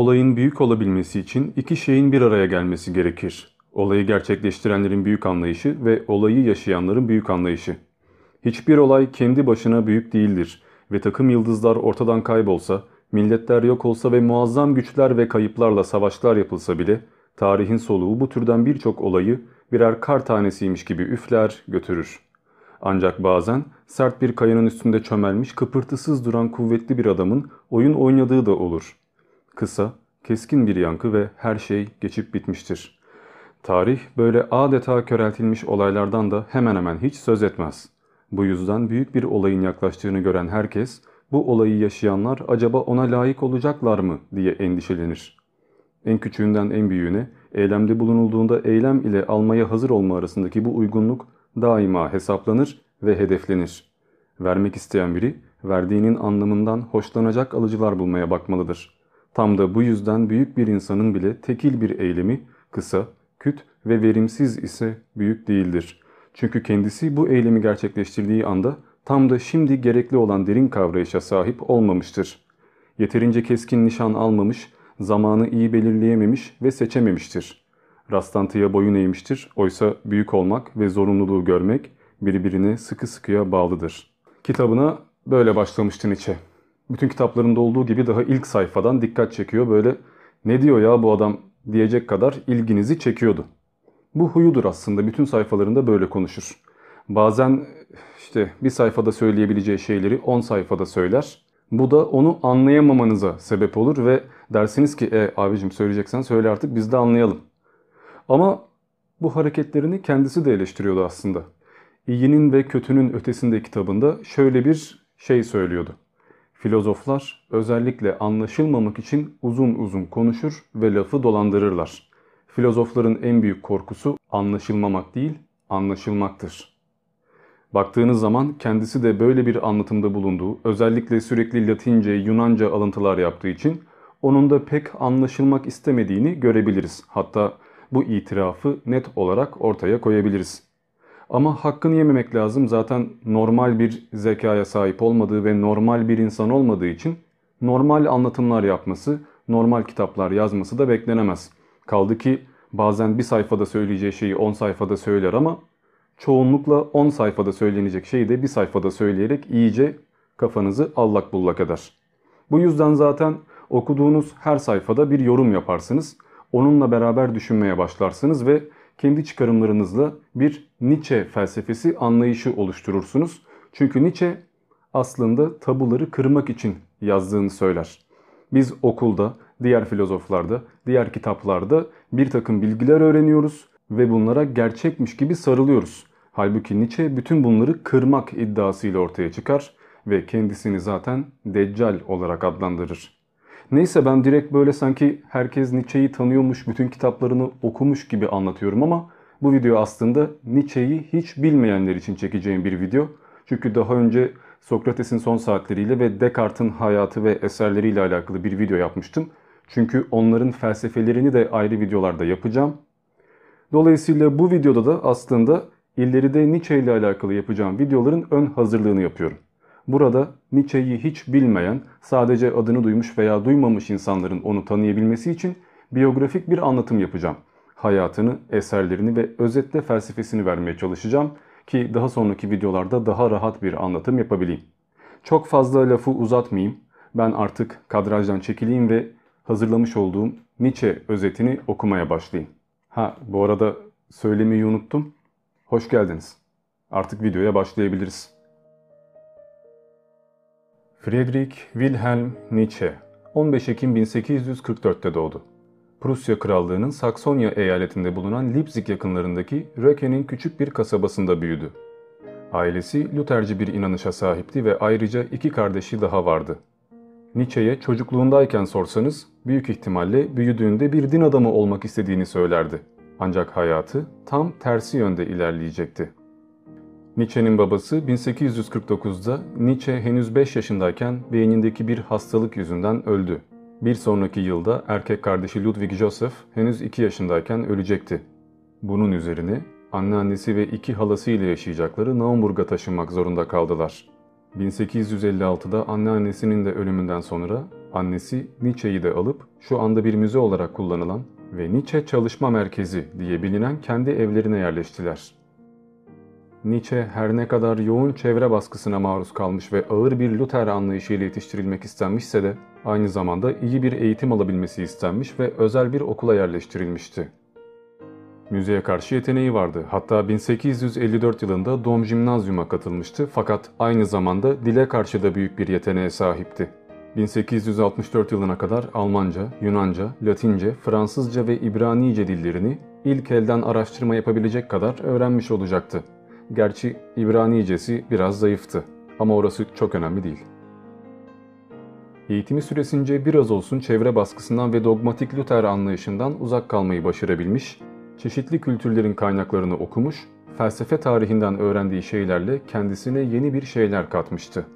Olayın büyük olabilmesi için iki şeyin bir araya gelmesi gerekir. Olayı gerçekleştirenlerin büyük anlayışı ve olayı yaşayanların büyük anlayışı. Hiçbir olay kendi başına büyük değildir ve takım yıldızlar ortadan kaybolsa, milletler yok olsa ve muazzam güçler ve kayıplarla savaşlar yapılsa bile tarihin soluğu bu türden birçok olayı birer kar tanesiymiş gibi üfler götürür. Ancak bazen sert bir kayanın üstünde çömelmiş kıpırtısız duran kuvvetli bir adamın oyun oynadığı da olur. Kısa, keskin bir yankı ve her şey geçip bitmiştir. Tarih böyle adeta köreltilmiş olaylardan da hemen hemen hiç söz etmez. Bu yüzden büyük bir olayın yaklaştığını gören herkes bu olayı yaşayanlar acaba ona layık olacaklar mı diye endişelenir. En küçüğünden en büyüğüne eylemde bulunulduğunda eylem ile almaya hazır olma arasındaki bu uygunluk daima hesaplanır ve hedeflenir. Vermek isteyen biri verdiğinin anlamından hoşlanacak alıcılar bulmaya bakmalıdır. Tam da bu yüzden büyük bir insanın bile tekil bir eylemi kısa, küt ve verimsiz ise büyük değildir. Çünkü kendisi bu eylemi gerçekleştirdiği anda tam da şimdi gerekli olan derin kavrayışa sahip olmamıştır. Yeterince keskin nişan almamış, zamanı iyi belirleyememiş ve seçememiştir. Rastlantıya boyun eğmiştir, oysa büyük olmak ve zorunluluğu görmek birbirine sıkı sıkıya bağlıdır. Kitabına böyle başlamıştı Nietzsche. Bütün kitaplarında olduğu gibi daha ilk sayfadan dikkat çekiyor. Böyle ne diyor ya bu adam diyecek kadar ilginizi çekiyordu. Bu huyudur aslında bütün sayfalarında böyle konuşur. Bazen işte bir sayfada söyleyebileceği şeyleri 10 sayfada söyler. Bu da onu anlayamamanıza sebep olur ve dersiniz ki e abicim söyleyeceksen söyle artık biz de anlayalım. Ama bu hareketlerini kendisi de eleştiriyordu aslında. İyinin ve kötünün ötesinde kitabında şöyle bir şey söylüyordu. Filozoflar özellikle anlaşılmamak için uzun uzun konuşur ve lafı dolandırırlar. Filozofların en büyük korkusu anlaşılmamak değil, anlaşılmaktır. Baktığınız zaman kendisi de böyle bir anlatımda bulunduğu, özellikle sürekli Latince, Yunanca alıntılar yaptığı için onun da pek anlaşılmak istemediğini görebiliriz. Hatta bu itirafı net olarak ortaya koyabiliriz. Ama hakkını yememek lazım. Zaten normal bir zekaya sahip olmadığı ve normal bir insan olmadığı için normal anlatımlar yapması, normal kitaplar yazması da beklenemez. Kaldı ki bazen bir sayfada söyleyeceği şeyi 10 sayfada söyler ama çoğunlukla 10 sayfada söylenecek şeyi de bir sayfada söyleyerek iyice kafanızı allak bullak eder. Bu yüzden zaten okuduğunuz her sayfada bir yorum yaparsınız. Onunla beraber düşünmeye başlarsınız ve kendi çıkarımlarınızla bir Nietzsche felsefesi anlayışı oluşturursunuz. Çünkü Nietzsche aslında tabuları kırmak için yazdığını söyler. Biz okulda, diğer filozoflarda, diğer kitaplarda bir takım bilgiler öğreniyoruz ve bunlara gerçekmiş gibi sarılıyoruz. Halbuki Nietzsche bütün bunları kırmak iddiasıyla ortaya çıkar ve kendisini zaten Deccal olarak adlandırır. Neyse ben direkt böyle sanki herkes Nietzsche'yi tanıyormuş, bütün kitaplarını okumuş gibi anlatıyorum ama bu video aslında Nietzsche'yi hiç bilmeyenler için çekeceğim bir video. Çünkü daha önce Sokrates'in son saatleriyle ve Descartes'in hayatı ve eserleriyle alakalı bir video yapmıştım. Çünkü onların felsefelerini de ayrı videolarda yapacağım. Dolayısıyla bu videoda da aslında ileride Nietzsche ile alakalı yapacağım videoların ön hazırlığını yapıyorum. Burada Nietzsche'yi hiç bilmeyen, sadece adını duymuş veya duymamış insanların onu tanıyabilmesi için biyografik bir anlatım yapacağım. Hayatını, eserlerini ve özetle felsefesini vermeye çalışacağım ki daha sonraki videolarda daha rahat bir anlatım yapabileyim. Çok fazla lafı uzatmayayım. Ben artık kadrajdan çekileyim ve hazırlamış olduğum Nietzsche özetini okumaya başlayayım. Ha bu arada söylemeyi unuttum. Hoş geldiniz. Artık videoya başlayabiliriz. Friedrich Wilhelm Nietzsche 15 Ekim 1844'te doğdu. Prusya Krallığı'nın Saksonya eyaletinde bulunan Leipzig yakınlarındaki Röke'nin küçük bir kasabasında büyüdü. Ailesi Lutherci bir inanışa sahipti ve ayrıca iki kardeşi daha vardı. Nietzsche'ye çocukluğundayken sorsanız büyük ihtimalle büyüdüğünde bir din adamı olmak istediğini söylerdi. Ancak hayatı tam tersi yönde ilerleyecekti. Nietzsche'nin babası 1849'da Nietzsche henüz 5 yaşındayken beynindeki bir hastalık yüzünden öldü. Bir sonraki yılda erkek kardeşi Ludwig Joseph henüz 2 yaşındayken ölecekti. Bunun üzerine anneannesi ve iki halası ile yaşayacakları Naumburg'a taşınmak zorunda kaldılar. 1856'da anneannesinin de ölümünden sonra annesi Nietzsche'yi de alıp şu anda bir müze olarak kullanılan ve Nietzsche Çalışma Merkezi diye bilinen kendi evlerine yerleştiler. Nietzsche her ne kadar yoğun çevre baskısına maruz kalmış ve ağır bir Luther anlayışıyla yetiştirilmek istenmişse de aynı zamanda iyi bir eğitim alabilmesi istenmiş ve özel bir okula yerleştirilmişti. Müziğe karşı yeteneği vardı. Hatta 1854 yılında Dom Gymnasium'a katılmıştı fakat aynı zamanda dile karşı da büyük bir yeteneğe sahipti. 1864 yılına kadar Almanca, Yunanca, Latince, Fransızca ve İbranice dillerini ilk elden araştırma yapabilecek kadar öğrenmiş olacaktı. Gerçi İbranicesi biraz zayıftı ama orası çok önemli değil. Eğitimi süresince biraz olsun çevre baskısından ve dogmatik Luther anlayışından uzak kalmayı başarabilmiş, çeşitli kültürlerin kaynaklarını okumuş, felsefe tarihinden öğrendiği şeylerle kendisine yeni bir şeyler katmıştı.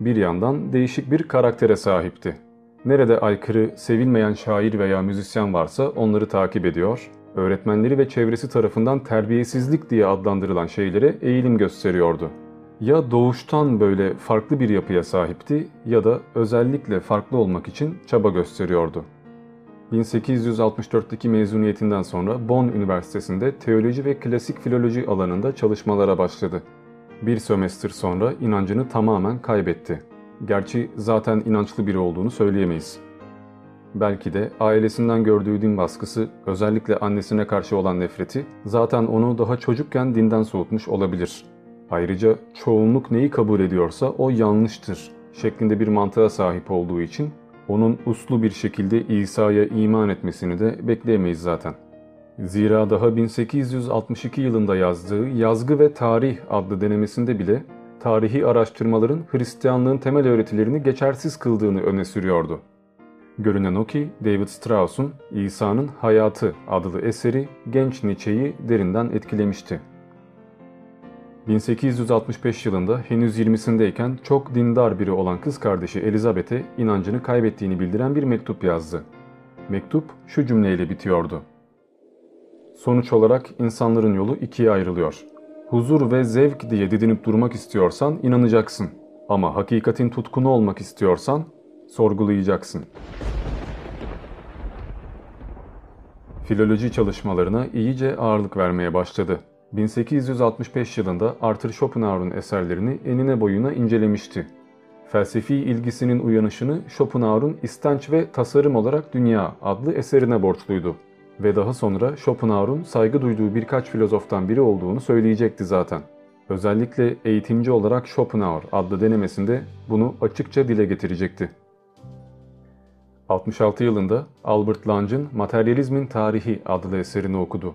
Bir yandan değişik bir karaktere sahipti. Nerede aykırı, sevilmeyen şair veya müzisyen varsa onları takip ediyor, öğretmenleri ve çevresi tarafından terbiyesizlik diye adlandırılan şeylere eğilim gösteriyordu. Ya doğuştan böyle farklı bir yapıya sahipti ya da özellikle farklı olmak için çaba gösteriyordu. 1864'teki mezuniyetinden sonra Bonn Üniversitesi'nde teoloji ve klasik filoloji alanında çalışmalara başladı. Bir sömestr sonra inancını tamamen kaybetti. Gerçi zaten inançlı biri olduğunu söyleyemeyiz. Belki de ailesinden gördüğü din baskısı, özellikle annesine karşı olan nefreti zaten onu daha çocukken dinden soğutmuş olabilir. Ayrıca çoğunluk neyi kabul ediyorsa o yanlıştır şeklinde bir mantığa sahip olduğu için onun uslu bir şekilde İsa'ya iman etmesini de bekleyemeyiz zaten. Zira daha 1862 yılında yazdığı Yazgı ve Tarih adlı denemesinde bile tarihi araştırmaların Hristiyanlığın temel öğretilerini geçersiz kıldığını öne sürüyordu. Görünen o ki David Strauss'un İsa'nın Hayatı adlı eseri genç Nietzsche'yi derinden etkilemişti. 1865 yılında henüz 20'sindeyken çok dindar biri olan kız kardeşi Elizabeth'e inancını kaybettiğini bildiren bir mektup yazdı. Mektup şu cümleyle bitiyordu. Sonuç olarak insanların yolu ikiye ayrılıyor. Huzur ve zevk diye didinip durmak istiyorsan inanacaksın. Ama hakikatin tutkunu olmak istiyorsan sorgulayacaksın. Filoloji çalışmalarına iyice ağırlık vermeye başladı. 1865 yılında Arthur Schopenhauer'un eserlerini enine boyuna incelemişti. Felsefi ilgisinin uyanışını Schopenhauer'un İstenç ve Tasarım olarak Dünya adlı eserine borçluydu. Ve daha sonra Schopenhauer'un saygı duyduğu birkaç filozoftan biri olduğunu söyleyecekti zaten. Özellikle eğitimci olarak Schopenhauer adlı denemesinde bunu açıkça dile getirecekti. 66 yılında Albert Lange'ın Materyalizmin Tarihi adlı eserini okudu.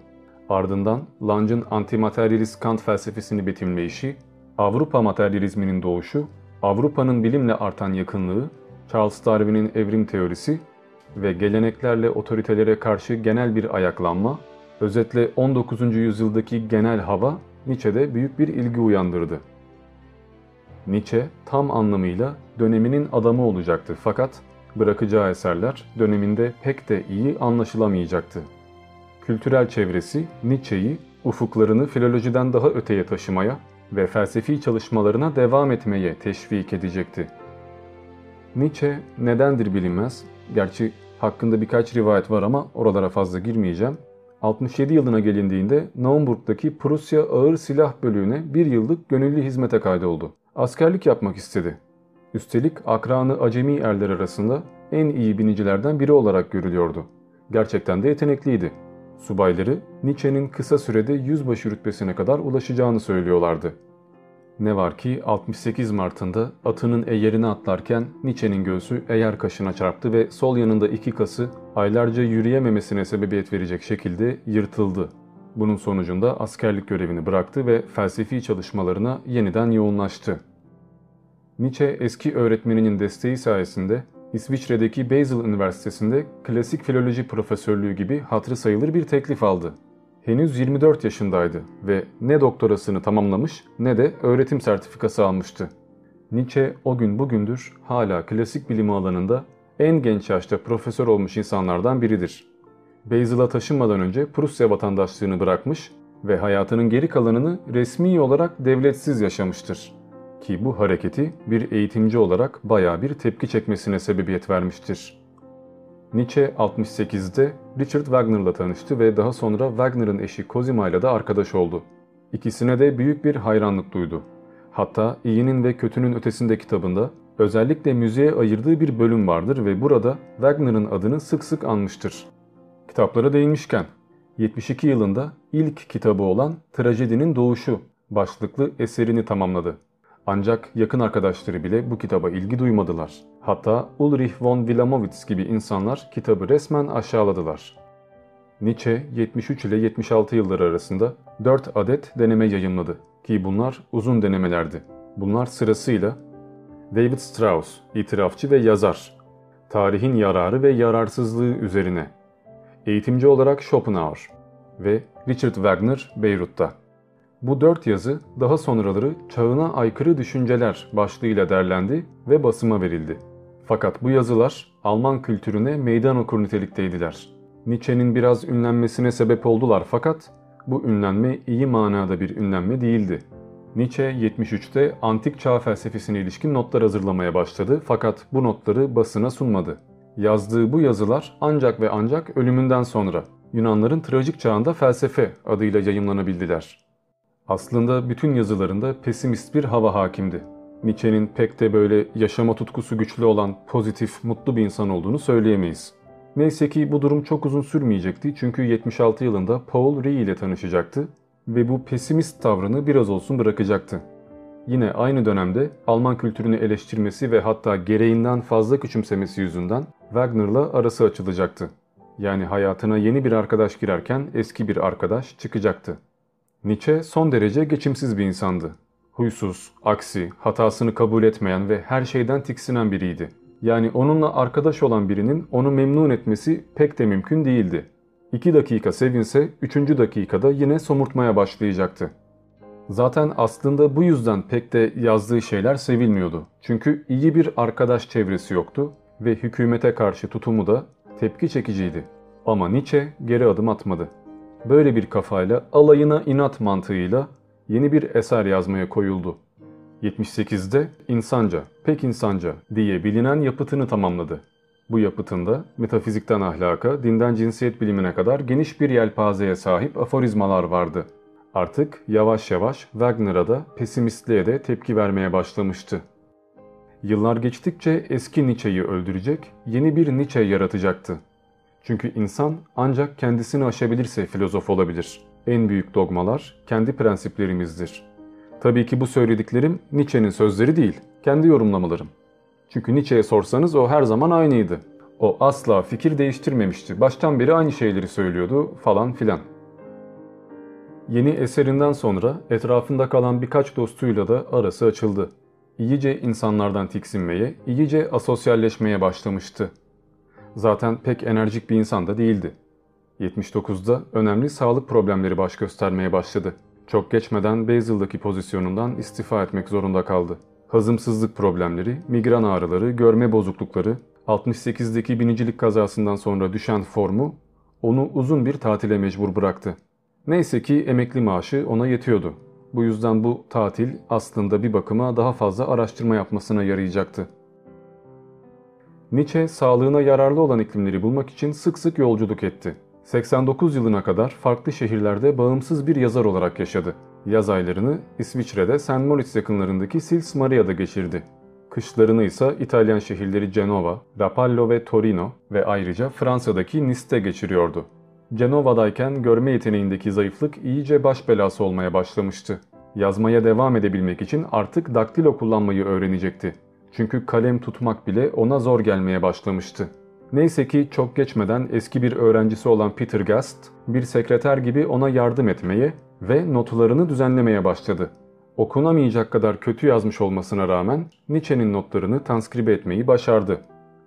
Ardından Lange'ın antimateryalist Kant felsefesini betimleyişi, Avrupa materyalizminin doğuşu, Avrupa'nın bilimle artan yakınlığı, Charles Darwin'in evrim teorisi ve geleneklerle otoritelere karşı genel bir ayaklanma, özetle 19. yüzyıldaki genel hava Nietzsche'de büyük bir ilgi uyandırdı. Nietzsche tam anlamıyla döneminin adamı olacaktı fakat bırakacağı eserler döneminde pek de iyi anlaşılamayacaktı. Kültürel çevresi Nietzsche'yi ufuklarını filolojiden daha öteye taşımaya ve felsefi çalışmalarına devam etmeye teşvik edecekti. Nietzsche nedendir bilinmez. Gerçi hakkında birkaç rivayet var ama oralara fazla girmeyeceğim. 67 yılına gelindiğinde Naumburg'daki Prusya Ağır Silah Bölüğü'ne bir yıllık gönüllü hizmete kaydoldu. Askerlik yapmak istedi. Üstelik akranı acemi erler arasında en iyi binicilerden biri olarak görülüyordu. Gerçekten de yetenekliydi. Subayları Nietzsche'nin kısa sürede yüzbaşı rütbesine kadar ulaşacağını söylüyorlardı. Ne var ki 68 Mart'ında atının eğerine atlarken Nietzsche'nin göğsü eğer kaşına çarptı ve sol yanında iki kası aylarca yürüyememesine sebebiyet verecek şekilde yırtıldı. Bunun sonucunda askerlik görevini bıraktı ve felsefi çalışmalarına yeniden yoğunlaştı. Nietzsche eski öğretmeninin desteği sayesinde İsviçre'deki Basel Üniversitesi'nde klasik filoloji profesörlüğü gibi hatırı sayılır bir teklif aldı. Henüz 24 yaşındaydı ve ne doktorasını tamamlamış ne de öğretim sertifikası almıştı. Nietzsche o gün bugündür hala klasik bilimi alanında en genç yaşta profesör olmuş insanlardan biridir. Basel'a taşınmadan önce Prusya vatandaşlığını bırakmış ve hayatının geri kalanını resmi olarak devletsiz yaşamıştır. Ki bu hareketi bir eğitimci olarak baya bir tepki çekmesine sebebiyet vermiştir. Nietzsche 68'de Richard Wagner'la tanıştı ve daha sonra Wagner'ın eşi Cosima ile de arkadaş oldu. İkisine de büyük bir hayranlık duydu. Hatta iyinin ve kötünün ötesinde kitabında özellikle müziğe ayırdığı bir bölüm vardır ve burada Wagner'ın adını sık sık anmıştır. Kitaplara değinmişken 72 yılında ilk kitabı olan Trajedinin Doğuşu başlıklı eserini tamamladı. Ancak yakın arkadaşları bile bu kitaba ilgi duymadılar. Hatta Ulrich von Wilamowitz gibi insanlar kitabı resmen aşağıladılar. Nietzsche 73 ile 76 yılları arasında 4 adet deneme yayınladı ki bunlar uzun denemelerdi. Bunlar sırasıyla David Strauss, itirafçı ve yazar, tarihin yararı ve yararsızlığı üzerine, eğitimci olarak Schopenhauer ve Richard Wagner Beyrut'ta. Bu dört yazı daha sonraları çağına aykırı düşünceler başlığıyla derlendi ve basıma verildi. Fakat bu yazılar Alman kültürüne meydan okur nitelikteydiler. Nietzsche'nin biraz ünlenmesine sebep oldular fakat bu ünlenme iyi manada bir ünlenme değildi. Nietzsche 73'te antik çağ felsefesine ilişkin notlar hazırlamaya başladı fakat bu notları basına sunmadı. Yazdığı bu yazılar ancak ve ancak ölümünden sonra Yunanların trajik çağında felsefe adıyla yayımlanabildiler. Aslında bütün yazılarında pesimist bir hava hakimdi. Nietzsche'nin pek de böyle yaşama tutkusu güçlü olan pozitif, mutlu bir insan olduğunu söyleyemeyiz. Neyse ki bu durum çok uzun sürmeyecekti çünkü 76 yılında Paul Ree ile tanışacaktı ve bu pesimist tavrını biraz olsun bırakacaktı. Yine aynı dönemde Alman kültürünü eleştirmesi ve hatta gereğinden fazla küçümsemesi yüzünden Wagner'la arası açılacaktı. Yani hayatına yeni bir arkadaş girerken eski bir arkadaş çıkacaktı. Nietzsche son derece geçimsiz bir insandı. Huysuz, aksi, hatasını kabul etmeyen ve her şeyden tiksinen biriydi. Yani onunla arkadaş olan birinin onu memnun etmesi pek de mümkün değildi. 2 dakika sevinse 3. dakikada yine somurtmaya başlayacaktı. Zaten aslında bu yüzden pek de yazdığı şeyler sevilmiyordu. Çünkü iyi bir arkadaş çevresi yoktu ve hükümete karşı tutumu da tepki çekiciydi. Ama Nietzsche geri adım atmadı. Böyle bir kafayla alayına inat mantığıyla yeni bir eser yazmaya koyuldu. 78'de insanca, pek insanca diye bilinen yapıtını tamamladı. Bu yapıtında metafizikten ahlaka, dinden cinsiyet bilimine kadar geniş bir yelpazeye sahip aforizmalar vardı. Artık yavaş yavaş Wagner'a da pesimistliğe de tepki vermeye başlamıştı. Yıllar geçtikçe eski Nietzsche'yi öldürecek, yeni bir Nietzsche yaratacaktı. Çünkü insan ancak kendisini aşabilirse filozof olabilir. En büyük dogmalar kendi prensiplerimizdir. Tabii ki bu söylediklerim Nietzsche'nin sözleri değil, kendi yorumlamalarım. Çünkü Nietzsche'ye sorsanız o her zaman aynıydı. O asla fikir değiştirmemişti. Baştan beri aynı şeyleri söylüyordu falan filan. Yeni eserinden sonra etrafında kalan birkaç dostuyla da arası açıldı. İyice insanlardan tiksinmeye, iyice asosyalleşmeye başlamıştı. Zaten pek enerjik bir insan da değildi. 79'da önemli sağlık problemleri baş göstermeye başladı. Çok geçmeden Basel'daki pozisyonundan istifa etmek zorunda kaldı. Hazımsızlık problemleri, migren ağrıları, görme bozuklukları, 68'deki binicilik kazasından sonra düşen formu onu uzun bir tatile mecbur bıraktı. Neyse ki emekli maaşı ona yetiyordu. Bu yüzden bu tatil aslında bir bakıma daha fazla araştırma yapmasına yarayacaktı. Nietzsche sağlığına yararlı olan iklimleri bulmak için sık sık yolculuk etti. 89 yılına kadar farklı şehirlerde bağımsız bir yazar olarak yaşadı. Yaz aylarını İsviçre'de St. Moritz yakınlarındaki Sils Maria'da geçirdi. Kışlarını ise İtalyan şehirleri Genova, Rapallo ve Torino ve ayrıca Fransa'daki Nice'te geçiriyordu. Cenova'dayken görme yeteneğindeki zayıflık iyice baş belası olmaya başlamıştı. Yazmaya devam edebilmek için artık daktilo kullanmayı öğrenecekti. Çünkü kalem tutmak bile ona zor gelmeye başlamıştı. Neyse ki çok geçmeden eski bir öğrencisi olan Peter Gast bir sekreter gibi ona yardım etmeye ve notlarını düzenlemeye başladı. Okunamayacak kadar kötü yazmış olmasına rağmen Nietzsche'nin notlarını transkribe etmeyi başardı.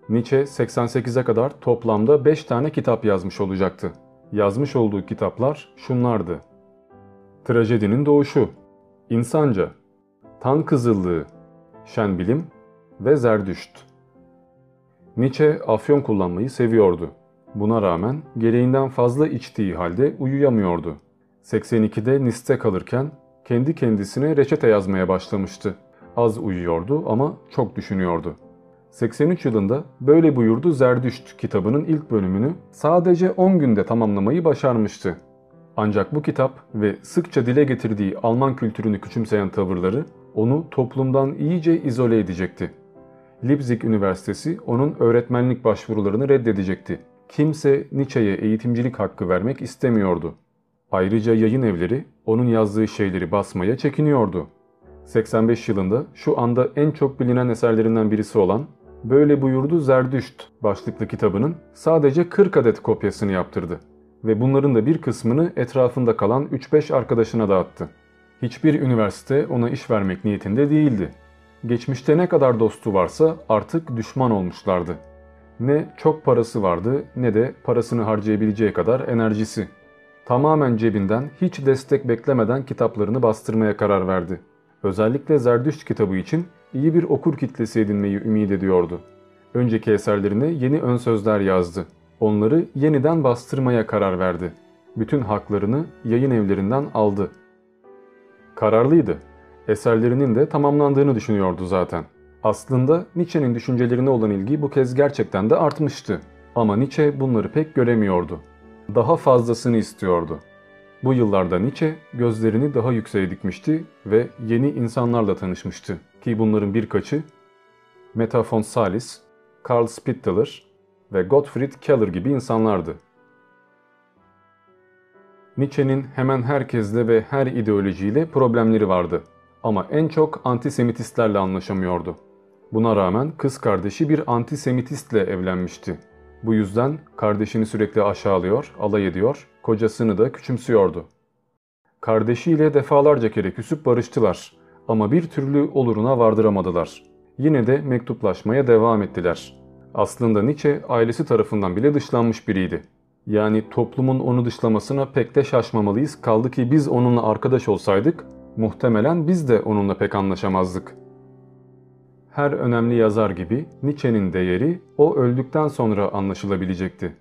Nietzsche 88'e kadar toplamda 5 tane kitap yazmış olacaktı. Yazmış olduğu kitaplar şunlardı. Trajedinin Doğuşu, İnsanca, Tan Kızıllığı, Şen Bilim ve Zerdüşt. Nietzsche afyon kullanmayı seviyordu. Buna rağmen gereğinden fazla içtiği halde uyuyamıyordu. 82'de Nice'te kalırken kendi kendisine reçete yazmaya başlamıştı. Az uyuyordu ama çok düşünüyordu. 83 yılında Böyle Buyurdu Zerdüşt kitabının ilk bölümünü sadece 10 günde tamamlamayı başarmıştı. Ancak bu kitap ve sıkça dile getirdiği Alman kültürünü küçümseyen tavırları onu toplumdan iyice izole edecekti. Leipzig Üniversitesi onun öğretmenlik başvurularını reddedecekti. Kimse Nietzsche'ye eğitimcilik hakkı vermek istemiyordu. Ayrıca yayın evleri onun yazdığı şeyleri basmaya çekiniyordu. 85 yılında şu anda en çok bilinen eserlerinden birisi olan Böyle buyurdu Zerdüşt başlıklı kitabının sadece 40 adet kopyasını yaptırdı ve bunların da bir kısmını etrafında kalan 3-5 arkadaşına dağıttı. Hiçbir üniversite ona iş vermek niyetinde değildi. Geçmişte ne kadar dostu varsa artık düşman olmuşlardı. Ne çok parası vardı ne de parasını harcayabileceği kadar enerjisi. Tamamen cebinden hiç destek beklemeden kitaplarını bastırmaya karar verdi. Özellikle Zerdüşt kitabı için iyi bir okur kitlesi edinmeyi ümit ediyordu. Önceki eserlerine yeni ön sözler yazdı. Onları yeniden bastırmaya karar verdi. Bütün haklarını yayın evlerinden aldı. Kararlıydı. Eserlerinin de tamamlandığını düşünüyordu zaten. Aslında Nietzsche'nin düşüncelerine olan ilgi bu kez gerçekten de artmıştı. Ama Nietzsche bunları pek göremiyordu. Daha fazlasını istiyordu. Bu yıllarda Nietzsche gözlerini daha yükseğe dikmişti ve yeni insanlarla tanışmıştı ki bunların birkaçı Meta von Salis, Karl Spitteler ve Gottfried Keller gibi insanlardı. Nietzsche'nin hemen herkesle ve her ideolojiyle problemleri vardı ama en çok antisemitistlerle anlaşamıyordu. Buna rağmen kız kardeşi bir antisemitistle evlenmişti. Bu yüzden kardeşini sürekli aşağılıyor, alay ediyor, kocasını da küçümsüyordu. Kardeşiyle defalarca kere küsüp barıştılar ama bir türlü oluruna vardıramadılar. Yine de mektuplaşmaya devam ettiler. Aslında Nietzsche ailesi tarafından bile dışlanmış biriydi. Yani toplumun onu dışlamasına pek de şaşmamalıyız kaldı ki biz onunla arkadaş olsaydık muhtemelen biz de onunla pek anlaşamazdık. Her önemli yazar gibi Nietzsche'nin değeri o öldükten sonra anlaşılabilecekti.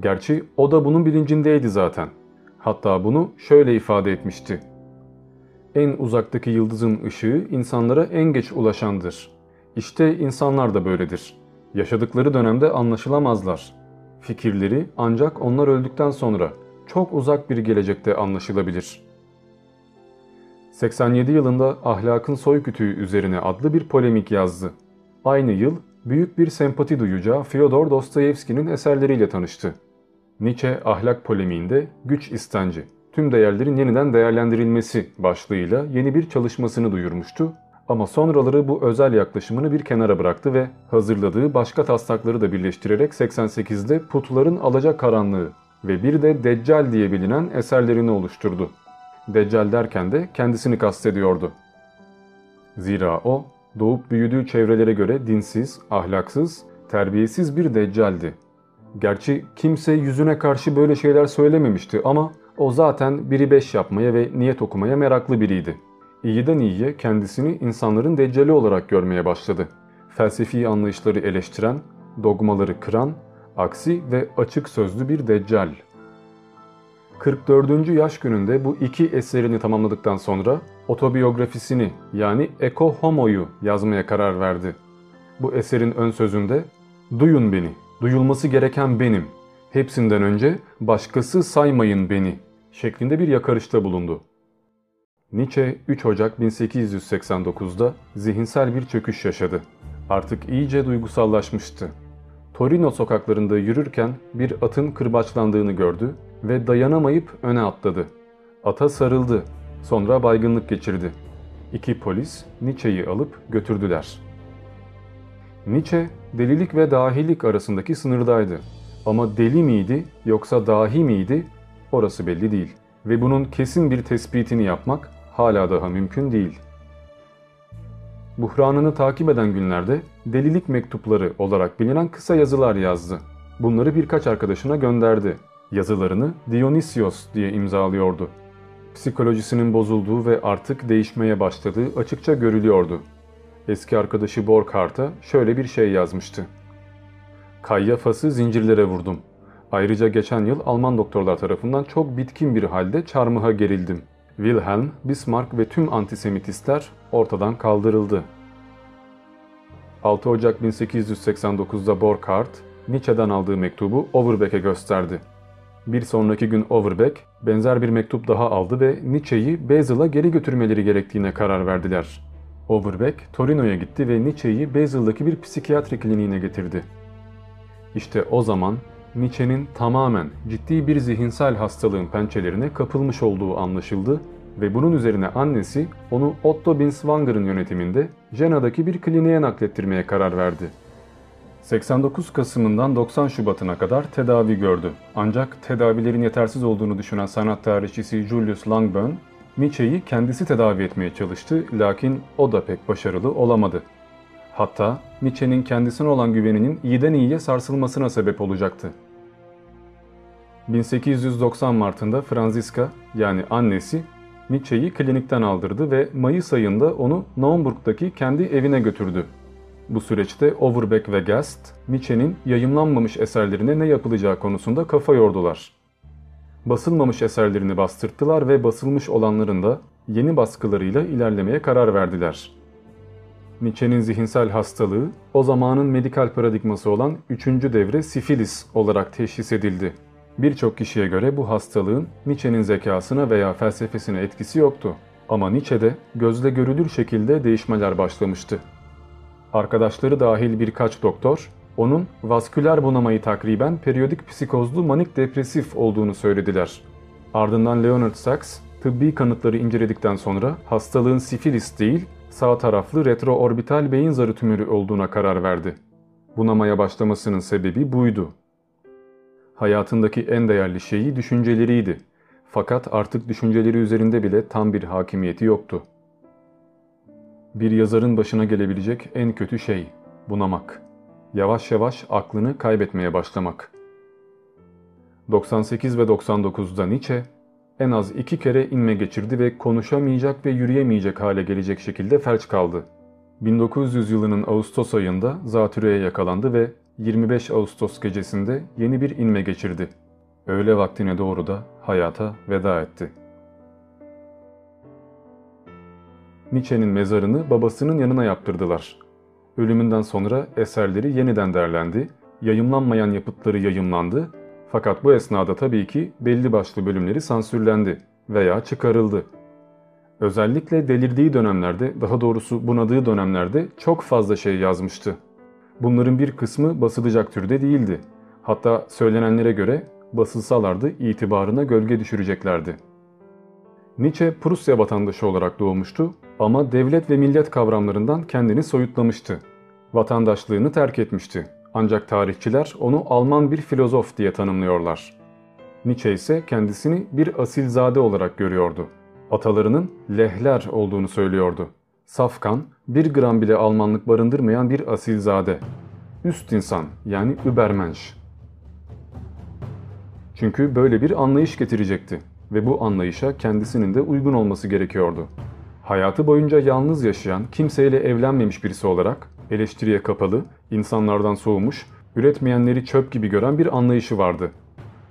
Gerçi o da bunun bilincindeydi zaten. Hatta bunu şöyle ifade etmişti. En uzaktaki yıldızın ışığı insanlara en geç ulaşandır. İşte insanlar da böyledir. Yaşadıkları dönemde anlaşılamazlar. Fikirleri ancak onlar öldükten sonra çok uzak bir gelecekte anlaşılabilir. 87 yılında Ahlakın Soykütüğü üzerine adlı bir polemik yazdı. Aynı yıl büyük bir sempati duyacağı Fyodor Dostoyevski'nin eserleriyle tanıştı. Nietzsche ahlak polemiğinde güç istenci, tüm değerlerin yeniden değerlendirilmesi başlığıyla yeni bir çalışmasını duyurmuştu ama sonraları bu özel yaklaşımını bir kenara bıraktı ve hazırladığı başka taslakları da birleştirerek 88'de Putların Alacak Karanlığı ve bir de Deccal diye bilinen eserlerini oluşturdu. Deccal derken de kendisini kastediyordu. Zira o doğup büyüdüğü çevrelere göre dinsiz, ahlaksız, terbiyesiz bir deccaldi. Gerçi kimse yüzüne karşı böyle şeyler söylememişti ama o zaten biri beş yapmaya ve niyet okumaya meraklı biriydi. İyiden iyiye kendisini insanların deccali olarak görmeye başladı. Felsefi anlayışları eleştiren, dogmaları kıran, aksi ve açık sözlü bir deccal. 44. yaş gününde bu iki eserini tamamladıktan sonra otobiyografisini yani Eko Homo'yu yazmaya karar verdi. Bu eserin ön sözünde ''Duyun beni, duyulması gereken benim, hepsinden önce başkası saymayın beni'' şeklinde bir yakarışta bulundu. Nietzsche 3 Ocak 1889'da zihinsel bir çöküş yaşadı. Artık iyice duygusallaşmıştı. Torino sokaklarında yürürken bir atın kırbaçlandığını gördü ve dayanamayıp öne atladı. Ata sarıldı. Sonra baygınlık geçirdi. İki polis Nietzsche'yi alıp götürdüler. Nietzsche delilik ve dahilik arasındaki sınırdaydı. Ama deli miydi yoksa dahi miydi orası belli değil. Ve bunun kesin bir tespitini yapmak hala daha mümkün değil. Buhranını takip eden günlerde delilik mektupları olarak bilinen kısa yazılar yazdı. Bunları birkaç arkadaşına gönderdi Yazılarını Dionysios diye imzalıyordu. Psikolojisinin bozulduğu ve artık değişmeye başladığı açıkça görülüyordu. Eski arkadaşı Borkhart'a şöyle bir şey yazmıştı. Kayyafası zincirlere vurdum. Ayrıca geçen yıl Alman doktorlar tarafından çok bitkin bir halde çarmıha gerildim. Wilhelm, Bismarck ve tüm antisemitistler ortadan kaldırıldı. 6 Ocak 1889'da Borchardt, Nietzsche'den aldığı mektubu Overbeck'e gösterdi. Bir sonraki gün Overbeck benzer bir mektup daha aldı ve Nietzsche'yi Basel'a geri götürmeleri gerektiğine karar verdiler. Overbeck Torino'ya gitti ve Nietzsche'yi Basel'daki bir psikiyatri kliniğine getirdi. İşte o zaman Nietzsche'nin tamamen ciddi bir zihinsel hastalığın pençelerine kapılmış olduğu anlaşıldı ve bunun üzerine annesi onu Otto Binswanger'ın yönetiminde Jena'daki bir kliniğe naklettirmeye karar verdi. 89 Kasım'ından 90 Şubat'ına kadar tedavi gördü. Ancak tedavilerin yetersiz olduğunu düşünen sanat tarihçisi Julius Langburn, Nietzsche'yi kendisi tedavi etmeye çalıştı lakin o da pek başarılı olamadı. Hatta Nietzsche'nin kendisine olan güveninin iyiden iyiye sarsılmasına sebep olacaktı. 1890 Mart'ında Franziska yani annesi Nietzsche'yi klinikten aldırdı ve Mayıs ayında onu Naumburg'daki kendi evine götürdü. Bu süreçte Overbeck ve Gast, Nietzsche'nin yayımlanmamış eserlerine ne yapılacağı konusunda kafa yordular. Basılmamış eserlerini bastırttılar ve basılmış olanların da yeni baskılarıyla ilerlemeye karar verdiler. Nietzsche'nin zihinsel hastalığı o zamanın medikal paradigması olan 3. devre sifilis olarak teşhis edildi. Birçok kişiye göre bu hastalığın Nietzsche'nin zekasına veya felsefesine etkisi yoktu. Ama Nietzsche'de gözle görülür şekilde değişmeler başlamıştı. Arkadaşları dahil birkaç doktor, onun vasküler bunamayı takriben periyodik psikozlu manik depresif olduğunu söylediler. Ardından Leonard Sachs, tıbbi kanıtları inceledikten sonra hastalığın sifilis değil, sağ taraflı retroorbital beyin zarı tümörü olduğuna karar verdi. Bunamaya başlamasının sebebi buydu. Hayatındaki en değerli şeyi düşünceleriydi. Fakat artık düşünceleri üzerinde bile tam bir hakimiyeti yoktu. Bir yazarın başına gelebilecek en kötü şey bunamak. Yavaş yavaş aklını kaybetmeye başlamak. 98 ve 99'da Nietzsche en az iki kere inme geçirdi ve konuşamayacak ve yürüyemeyecek hale gelecek şekilde felç kaldı. 1900 yılının Ağustos ayında zatürreye yakalandı ve 25 Ağustos gecesinde yeni bir inme geçirdi. Öğle vaktine doğru da hayata veda etti. Nietzsche'nin mezarını babasının yanına yaptırdılar. Ölümünden sonra eserleri yeniden derlendi, yayımlanmayan yapıtları yayımlandı fakat bu esnada tabii ki belli başlı bölümleri sansürlendi veya çıkarıldı. Özellikle delirdiği dönemlerde, daha doğrusu bunadığı dönemlerde çok fazla şey yazmıştı. Bunların bir kısmı basılacak türde değildi. Hatta söylenenlere göre basılsalardı itibarına gölge düşüreceklerdi. Nietzsche Prusya vatandaşı olarak doğmuştu ama devlet ve millet kavramlarından kendini soyutlamıştı. Vatandaşlığını terk etmişti. Ancak tarihçiler onu Alman bir filozof diye tanımlıyorlar. Nietzsche ise kendisini bir asilzade olarak görüyordu. Atalarının lehler olduğunu söylüyordu. Safkan, bir gram bile Almanlık barındırmayan bir asilzade. Üst insan yani Übermensch. Çünkü böyle bir anlayış getirecekti ve bu anlayışa kendisinin de uygun olması gerekiyordu. Hayatı boyunca yalnız yaşayan, kimseyle evlenmemiş birisi olarak eleştiriye kapalı, insanlardan soğumuş, üretmeyenleri çöp gibi gören bir anlayışı vardı.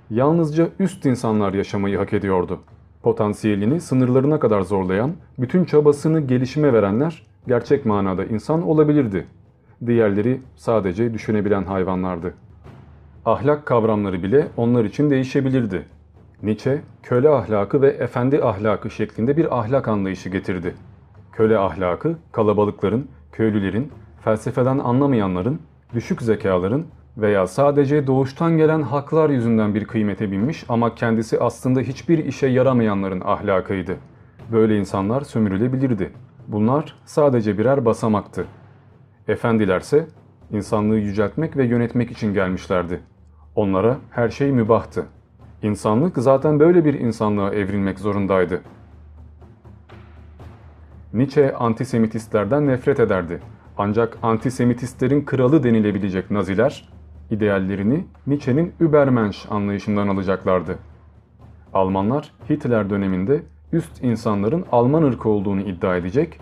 Yalnızca üst insanlar yaşamayı hak ediyordu. Potansiyelini sınırlarına kadar zorlayan, bütün çabasını gelişime verenler gerçek manada insan olabilirdi. Diğerleri sadece düşünebilen hayvanlardı. Ahlak kavramları bile onlar için değişebilirdi. Nietzsche, köle ahlakı ve efendi ahlakı şeklinde bir ahlak anlayışı getirdi. Köle ahlakı, kalabalıkların, köylülerin, felsefeden anlamayanların, düşük zekaların veya sadece doğuştan gelen haklar yüzünden bir kıymete binmiş ama kendisi aslında hiçbir işe yaramayanların ahlakıydı. Böyle insanlar sömürülebilirdi. Bunlar sadece birer basamaktı. Efendilerse insanlığı yüceltmek ve yönetmek için gelmişlerdi. Onlara her şey mübahtı. İnsanlık zaten böyle bir insanlığa evrilmek zorundaydı. Nietzsche antisemitistlerden nefret ederdi. Ancak antisemitistlerin kralı denilebilecek Naziler, ideallerini Nietzsche'nin Übermensch anlayışından alacaklardı. Almanlar Hitler döneminde üst insanların Alman ırkı olduğunu iddia edecek,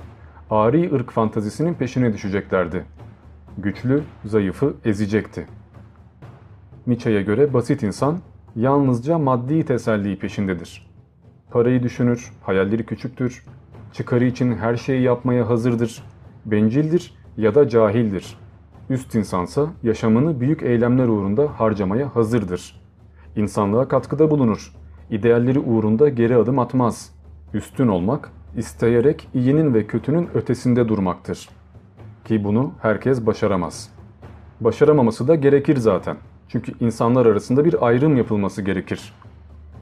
ari ırk fantazisinin peşine düşeceklerdi. Güçlü, zayıfı ezecekti. Nietzsche'ye göre basit insan yalnızca maddi teselli peşindedir. parayı düşünür, hayalleri küçüktür, çıkarı için her şeyi yapmaya hazırdır, bencildir ya da cahildir. Üst insansa yaşamını büyük eylemler uğrunda harcamaya hazırdır. İnsanlığa katkıda bulunur. İdealleri uğrunda geri adım atmaz. Üstün olmak, isteyerek iyinin ve kötünün ötesinde durmaktır. Ki bunu herkes başaramaz. Başaramaması da gerekir zaten. Çünkü insanlar arasında bir ayrım yapılması gerekir.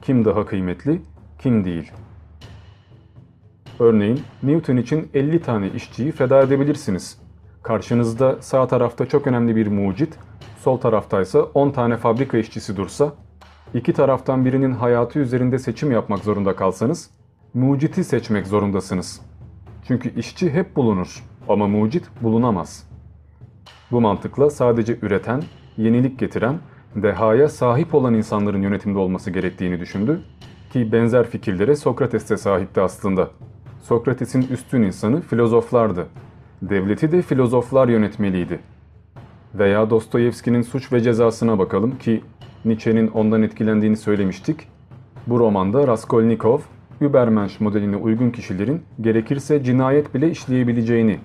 Kim daha kıymetli, kim değil. Örneğin Newton için 50 tane işçiyi feda edebilirsiniz. Karşınızda sağ tarafta çok önemli bir mucit, sol taraftaysa 10 tane fabrika işçisi dursa, iki taraftan birinin hayatı üzerinde seçim yapmak zorunda kalsanız, muciti seçmek zorundasınız. Çünkü işçi hep bulunur ama mucit bulunamaz. Bu mantıkla sadece üreten, yenilik getiren, dehaya sahip olan insanların yönetimde olması gerektiğini düşündü ki benzer fikirlere Sokrates de sahipti aslında. Sokrates'in üstün insanı filozoflardı. Devleti de filozoflar yönetmeliydi. Veya Dostoyevski'nin Suç ve Cezasına bakalım ki Nietzsche'nin ondan etkilendiğini söylemiştik. Bu romanda Raskolnikov, Übermensch modeline uygun kişilerin gerekirse cinayet bile işleyebileceğini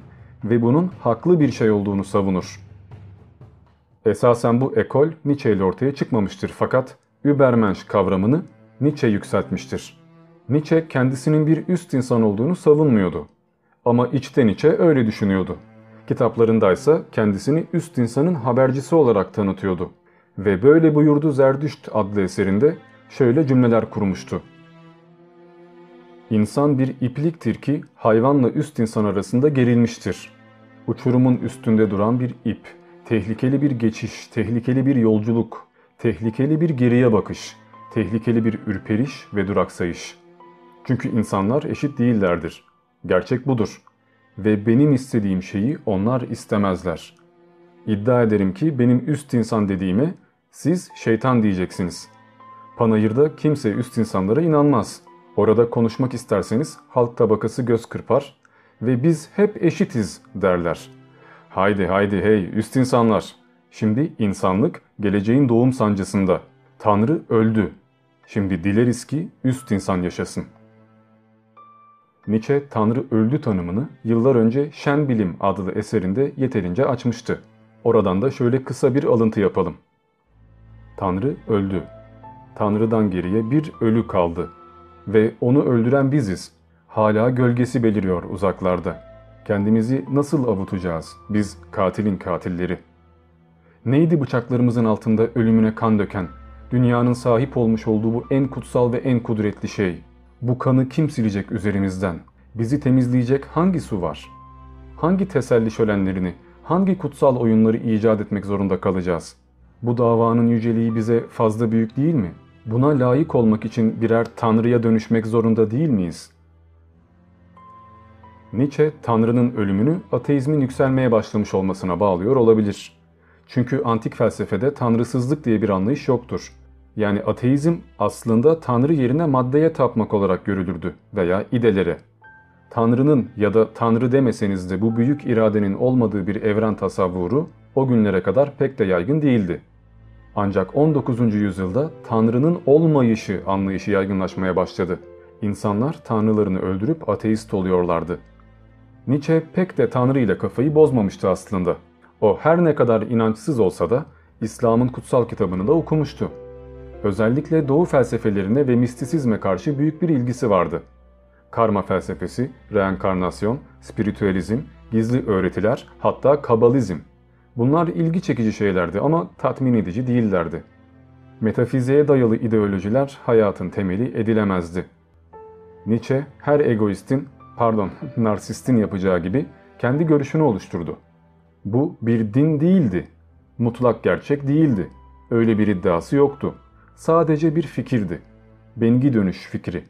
ve bunun haklı bir şey olduğunu savunur. Esasen bu ekol Nietzsche ile ortaya çıkmamıştır fakat Übermensch kavramını Nietzsche yükseltmiştir. Nietzsche kendisinin bir üst insan olduğunu savunmuyordu. Ama içten içe öyle düşünüyordu. Kitaplarındaysa kendisini üst insanın habercisi olarak tanıtıyordu. Ve böyle buyurdu Zerdüşt adlı eserinde şöyle cümleler kurmuştu. İnsan bir ipliktir ki hayvanla üst insan arasında gerilmiştir. Uçurumun üstünde duran bir ip, tehlikeli bir geçiş, tehlikeli bir yolculuk, tehlikeli bir geriye bakış, tehlikeli bir ürperiş ve duraksayış. Çünkü insanlar eşit değillerdir. Gerçek budur. Ve benim istediğim şeyi onlar istemezler. İddia ederim ki benim üst insan dediğime siz şeytan diyeceksiniz. Panayırda kimse üst insanlara inanmaz. Orada konuşmak isterseniz halk tabakası göz kırpar ve biz hep eşitiz derler. Haydi haydi hey üst insanlar. Şimdi insanlık geleceğin doğum sancısında. Tanrı öldü. Şimdi dileriz ki üst insan yaşasın. Nietzsche Tanrı öldü tanımını yıllar önce Şen Bilim adlı eserinde yeterince açmıştı. Oradan da şöyle kısa bir alıntı yapalım. Tanrı öldü. Tanrı'dan geriye bir ölü kaldı. Ve onu öldüren biziz. Hala gölgesi beliriyor uzaklarda. Kendimizi nasıl avutacağız biz katilin katilleri? Neydi bıçaklarımızın altında ölümüne kan döken, dünyanın sahip olmuş olduğu bu en kutsal ve en kudretli şey? Bu kanı kim silecek üzerimizden? Bizi temizleyecek hangi su var? Hangi teselli şölenlerini, hangi kutsal oyunları icat etmek zorunda kalacağız? Bu davanın yüceliği bize fazla büyük değil mi? Buna layık olmak için birer tanrıya dönüşmek zorunda değil miyiz? Nietzsche, Tanrı'nın ölümünü ateizmin yükselmeye başlamış olmasına bağlıyor olabilir. Çünkü antik felsefede tanrısızlık diye bir anlayış yoktur. Yani ateizm aslında Tanrı yerine maddeye tapmak olarak görülürdü veya idelere. Tanrı'nın ya da Tanrı demeseniz de bu büyük iradenin olmadığı bir evren tasavvuru o günlere kadar pek de yaygın değildi. Ancak 19. yüzyılda Tanrı'nın olmayışı anlayışı yaygınlaşmaya başladı. İnsanlar tanrılarını öldürüp ateist oluyorlardı. Nietzsche pek de Tanrı ile kafayı bozmamıştı aslında. O her ne kadar inançsız olsa da İslam'ın kutsal kitabını da okumuştu. Özellikle Doğu felsefelerine ve mistisizme karşı büyük bir ilgisi vardı. Karma felsefesi, reenkarnasyon, spiritüalizm, gizli öğretiler, hatta kabalizm. Bunlar ilgi çekici şeylerdi ama tatmin edici değillerdi. Metafiziğe dayalı ideolojiler hayatın temeli edilemezdi. Nietzsche her egoistin, pardon narsistin yapacağı gibi kendi görüşünü oluşturdu. Bu bir din değildi. Mutlak gerçek değildi. Öyle bir iddiası yoktu. Sadece bir fikirdi. Bengi dönüş fikri.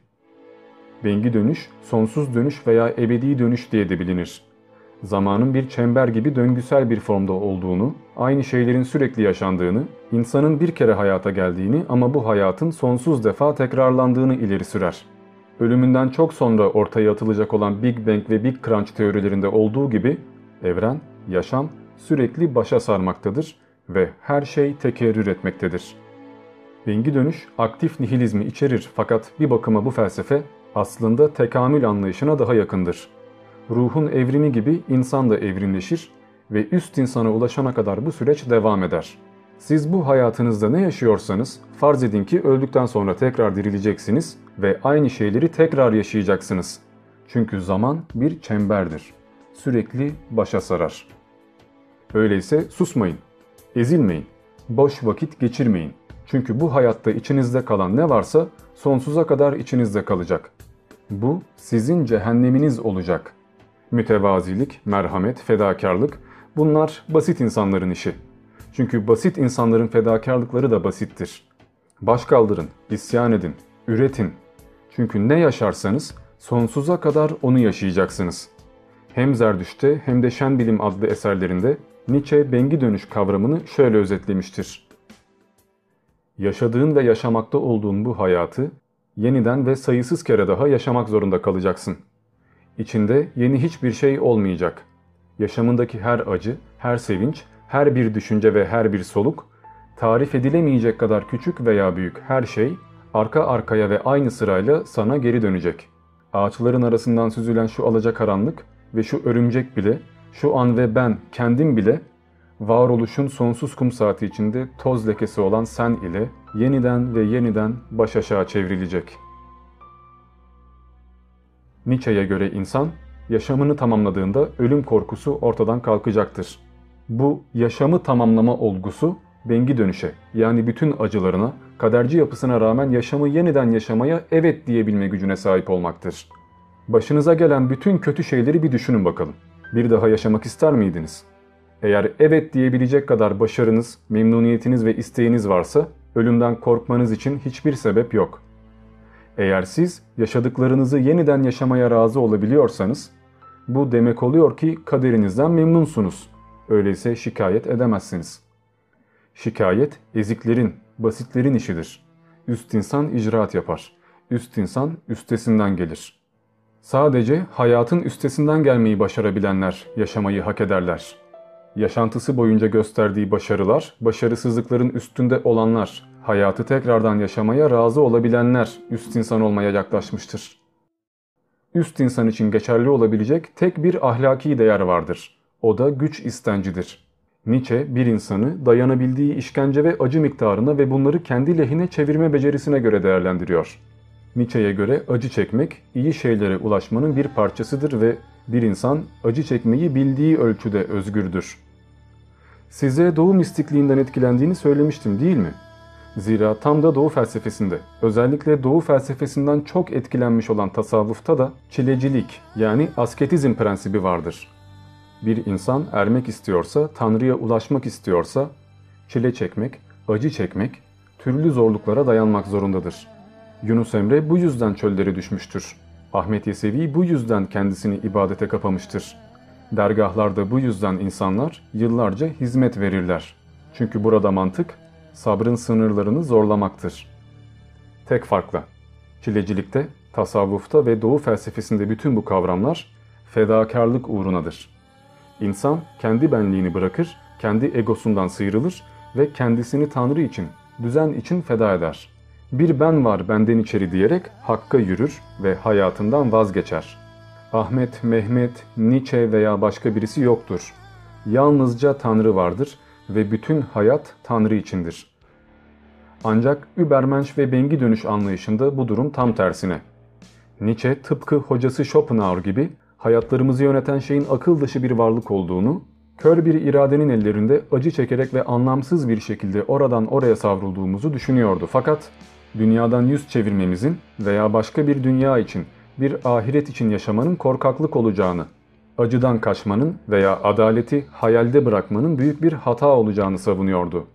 Bengi dönüş, sonsuz dönüş veya ebedi dönüş diye de bilinir. Zamanın bir çember gibi döngüsel bir formda olduğunu, aynı şeylerin sürekli yaşandığını, insanın bir kere hayata geldiğini ama bu hayatın sonsuz defa tekrarlandığını ileri sürer. Ölümünden çok sonra ortaya atılacak olan Big Bang ve Big Crunch teorilerinde olduğu gibi evren, yaşam sürekli başa sarmaktadır ve her şey tekerrür etmektedir. Bengi dönüş aktif nihilizmi içerir fakat bir bakıma bu felsefe aslında tekamül anlayışına daha yakındır. Ruhun evrimi gibi insan da evrimleşir ve üst insana ulaşana kadar bu süreç devam eder. Siz bu hayatınızda ne yaşıyorsanız farz edin ki öldükten sonra tekrar dirileceksiniz ve aynı şeyleri tekrar yaşayacaksınız. Çünkü zaman bir çemberdir. Sürekli başa sarar. Öyleyse susmayın, ezilmeyin, boş vakit geçirmeyin. Çünkü bu hayatta içinizde kalan ne varsa sonsuza kadar içinizde kalacak. Bu sizin cehenneminiz olacak. Mütevazilik, merhamet, fedakarlık bunlar basit insanların işi. Çünkü basit insanların fedakarlıkları da basittir. Baş kaldırın, isyan edin, üretin. Çünkü ne yaşarsanız sonsuza kadar onu yaşayacaksınız. Hem Zerdüş'te hem de Şen Bilim adlı eserlerinde Nietzsche bengi dönüş kavramını şöyle özetlemiştir. Yaşadığın ve yaşamakta olduğun bu hayatı yeniden ve sayısız kere daha yaşamak zorunda kalacaksın. İçinde yeni hiçbir şey olmayacak. Yaşamındaki her acı, her sevinç, her bir düşünce ve her bir soluk, tarif edilemeyecek kadar küçük veya büyük her şey arka arkaya ve aynı sırayla sana geri dönecek. Ağaçların arasından süzülen şu alacakaranlık ve şu örümcek bile, şu an ve ben kendim bile varoluşun sonsuz kum saati içinde toz lekesi olan sen ile yeniden ve yeniden baş aşağı çevrilecek. Nietzsche'ye göre insan, yaşamını tamamladığında ölüm korkusu ortadan kalkacaktır. Bu yaşamı tamamlama olgusu, bengi dönüşe yani bütün acılarına, kaderci yapısına rağmen yaşamı yeniden yaşamaya evet diyebilme gücüne sahip olmaktır. Başınıza gelen bütün kötü şeyleri bir düşünün bakalım. Bir daha yaşamak ister miydiniz? Eğer evet diyebilecek kadar başarınız, memnuniyetiniz ve isteğiniz varsa ölümden korkmanız için hiçbir sebep yok. Eğer siz yaşadıklarınızı yeniden yaşamaya razı olabiliyorsanız bu demek oluyor ki kaderinizden memnunsunuz. Öyleyse şikayet edemezsiniz. Şikayet eziklerin, basitlerin işidir. Üst insan icraat yapar. Üst insan üstesinden gelir. Sadece hayatın üstesinden gelmeyi başarabilenler yaşamayı hak ederler. Yaşantısı boyunca gösterdiği başarılar, başarısızlıkların üstünde olanlar, hayatı tekrardan yaşamaya razı olabilenler üst insan olmaya yaklaşmıştır. Üst insan için geçerli olabilecek tek bir ahlaki değer vardır. O da güç istencidir. Nietzsche bir insanı dayanabildiği işkence ve acı miktarına ve bunları kendi lehine çevirme becerisine göre değerlendiriyor. Nietzsche'ye göre acı çekmek iyi şeylere ulaşmanın bir parçasıdır ve bir insan acı çekmeyi bildiği ölçüde özgürdür. Size doğu mistikliğinden etkilendiğini söylemiştim değil mi? Zira tam da doğu felsefesinde, özellikle doğu felsefesinden çok etkilenmiş olan tasavvufta da çilecilik yani asketizm prensibi vardır. Bir insan ermek istiyorsa, Tanrı'ya ulaşmak istiyorsa çile çekmek, acı çekmek, türlü zorluklara dayanmak zorundadır. Yunus Emre bu yüzden çöllere düşmüştür. Ahmet Yesevi bu yüzden kendisini ibadete kapamıştır. Dergahlarda bu yüzden insanlar yıllarca hizmet verirler. Çünkü burada mantık sabrın sınırlarını zorlamaktır. Tek farkla çilecilikte, tasavvufta ve doğu felsefesinde bütün bu kavramlar fedakarlık uğrunadır. İnsan kendi benliğini bırakır, kendi egosundan sıyrılır ve kendisini Tanrı için, düzen için feda eder. Bir ben var benden içeri diyerek hakka yürür ve hayatından vazgeçer. Ahmet, Mehmet, Nietzsche veya başka birisi yoktur. Yalnızca Tanrı vardır ve bütün hayat Tanrı içindir. Ancak Übermensch ve bengi dönüş anlayışında bu durum tam tersine. Nietzsche tıpkı hocası Schopenhauer gibi hayatlarımızı yöneten şeyin akıl dışı bir varlık olduğunu, kör bir iradenin ellerinde acı çekerek ve anlamsız bir şekilde oradan oraya savrulduğumuzu düşünüyordu. Fakat dünyadan yüz çevirmemizin veya başka bir dünya için, bir ahiret için yaşamanın korkaklık olacağını, acıdan kaçmanın veya adaleti hayalde bırakmanın büyük bir hata olacağını savunuyordu.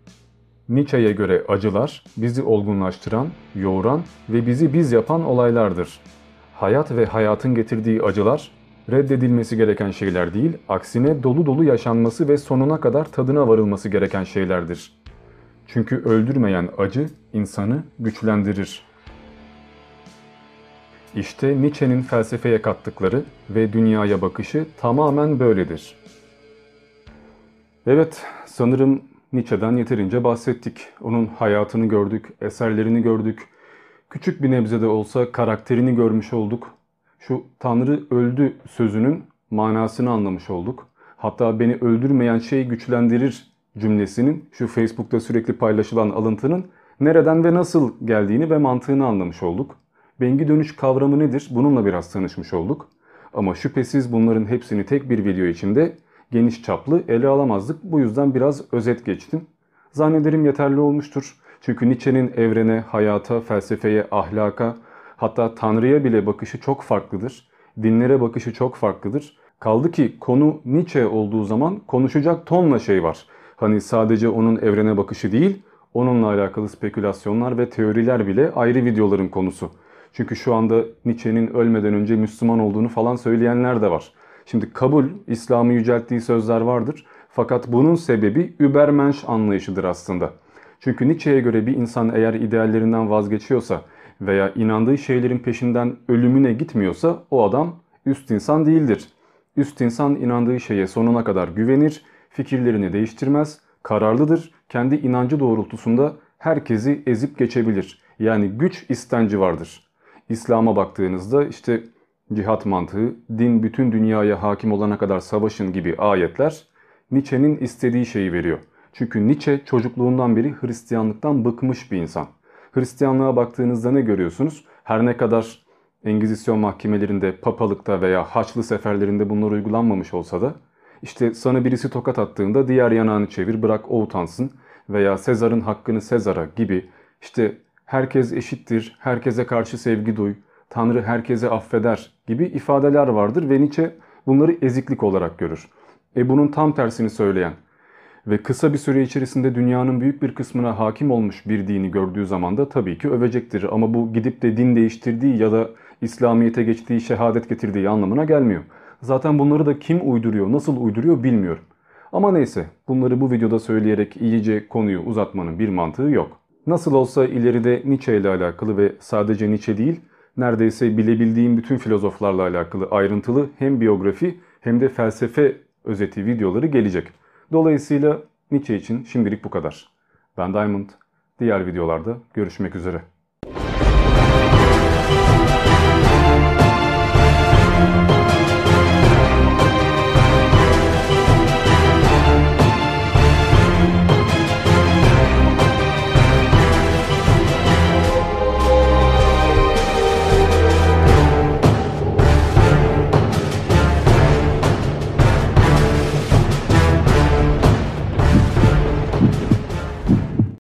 Nietzsche'ye göre acılar bizi olgunlaştıran, yoğuran ve bizi biz yapan olaylardır. Hayat ve hayatın getirdiği acılar reddedilmesi gereken şeyler değil, aksine dolu dolu yaşanması ve sonuna kadar tadına varılması gereken şeylerdir. Çünkü öldürmeyen acı insanı güçlendirir. İşte Nietzsche'nin felsefeye kattıkları ve dünyaya bakışı tamamen böyledir. Evet, sanırım Nietzsche'den yeterince bahsettik. Onun hayatını gördük, eserlerini gördük. Küçük bir nebze de olsa karakterini görmüş olduk. Şu Tanrı öldü sözünün manasını anlamış olduk. Hatta beni öldürmeyen şey güçlendirir cümlesinin şu Facebook'ta sürekli paylaşılan alıntının nereden ve nasıl geldiğini ve mantığını anlamış olduk. Bengi dönüş kavramı nedir? Bununla biraz tanışmış olduk. Ama şüphesiz bunların hepsini tek bir video içinde geniş çaplı ele alamazdık. Bu yüzden biraz özet geçtim. Zannederim yeterli olmuştur. Çünkü Nietzsche'nin evrene, hayata, felsefeye, ahlaka, hatta Tanrı'ya bile bakışı çok farklıdır. Dinlere bakışı çok farklıdır. Kaldı ki konu Nietzsche olduğu zaman konuşacak tonla şey var. Hani sadece onun evrene bakışı değil, onunla alakalı spekülasyonlar ve teoriler bile ayrı videoların konusu. Çünkü şu anda Nietzsche'nin ölmeden önce Müslüman olduğunu falan söyleyenler de var. Şimdi kabul, İslam'ı yücelttiği sözler vardır. Fakat bunun sebebi Übermensch anlayışıdır aslında. Çünkü Nietzsche'ye göre bir insan eğer ideallerinden vazgeçiyorsa veya inandığı şeylerin peşinden ölümüne gitmiyorsa o adam üst insan değildir. Üst insan inandığı şeye sonuna kadar güvenir, fikirlerini değiştirmez, kararlıdır, kendi inancı doğrultusunda herkesi ezip geçebilir. Yani güç istenci vardır. İslam'a baktığınızda işte cihat mantığı, din bütün dünyaya hakim olana kadar savaşın gibi ayetler Nietzsche'nin istediği şeyi veriyor. Çünkü Nietzsche çocukluğundan beri Hristiyanlıktan bıkmış bir insan. Hristiyanlığa baktığınızda ne görüyorsunuz? Her ne kadar Engizisyon mahkemelerinde, papalıkta veya Haçlı seferlerinde bunlar uygulanmamış olsa da işte sana birisi tokat attığında diğer yanağını çevir bırak o utansın veya Sezar'ın hakkını Sezar'a gibi işte herkes eşittir, herkese karşı sevgi duy, Tanrı herkese affeder gibi ifadeler vardır ve Nietzsche bunları eziklik olarak görür. E bunun tam tersini söyleyen ve kısa bir süre içerisinde dünyanın büyük bir kısmına hakim olmuş bir dini gördüğü zaman da tabii ki övecektir. Ama bu gidip de din değiştirdiği ya da İslamiyet'e geçtiği, şehadet getirdiği anlamına gelmiyor. Zaten bunları da kim uyduruyor, nasıl uyduruyor bilmiyorum. Ama neyse bunları bu videoda söyleyerek iyice konuyu uzatmanın bir mantığı yok. Nasıl olsa ileride Nietzsche ile alakalı ve sadece Nietzsche değil, neredeyse bilebildiğim bütün filozoflarla alakalı ayrıntılı hem biyografi hem de felsefe özeti videoları gelecek. Dolayısıyla Nietzsche için şimdilik bu kadar. Ben Diamond. Diğer videolarda görüşmek üzere.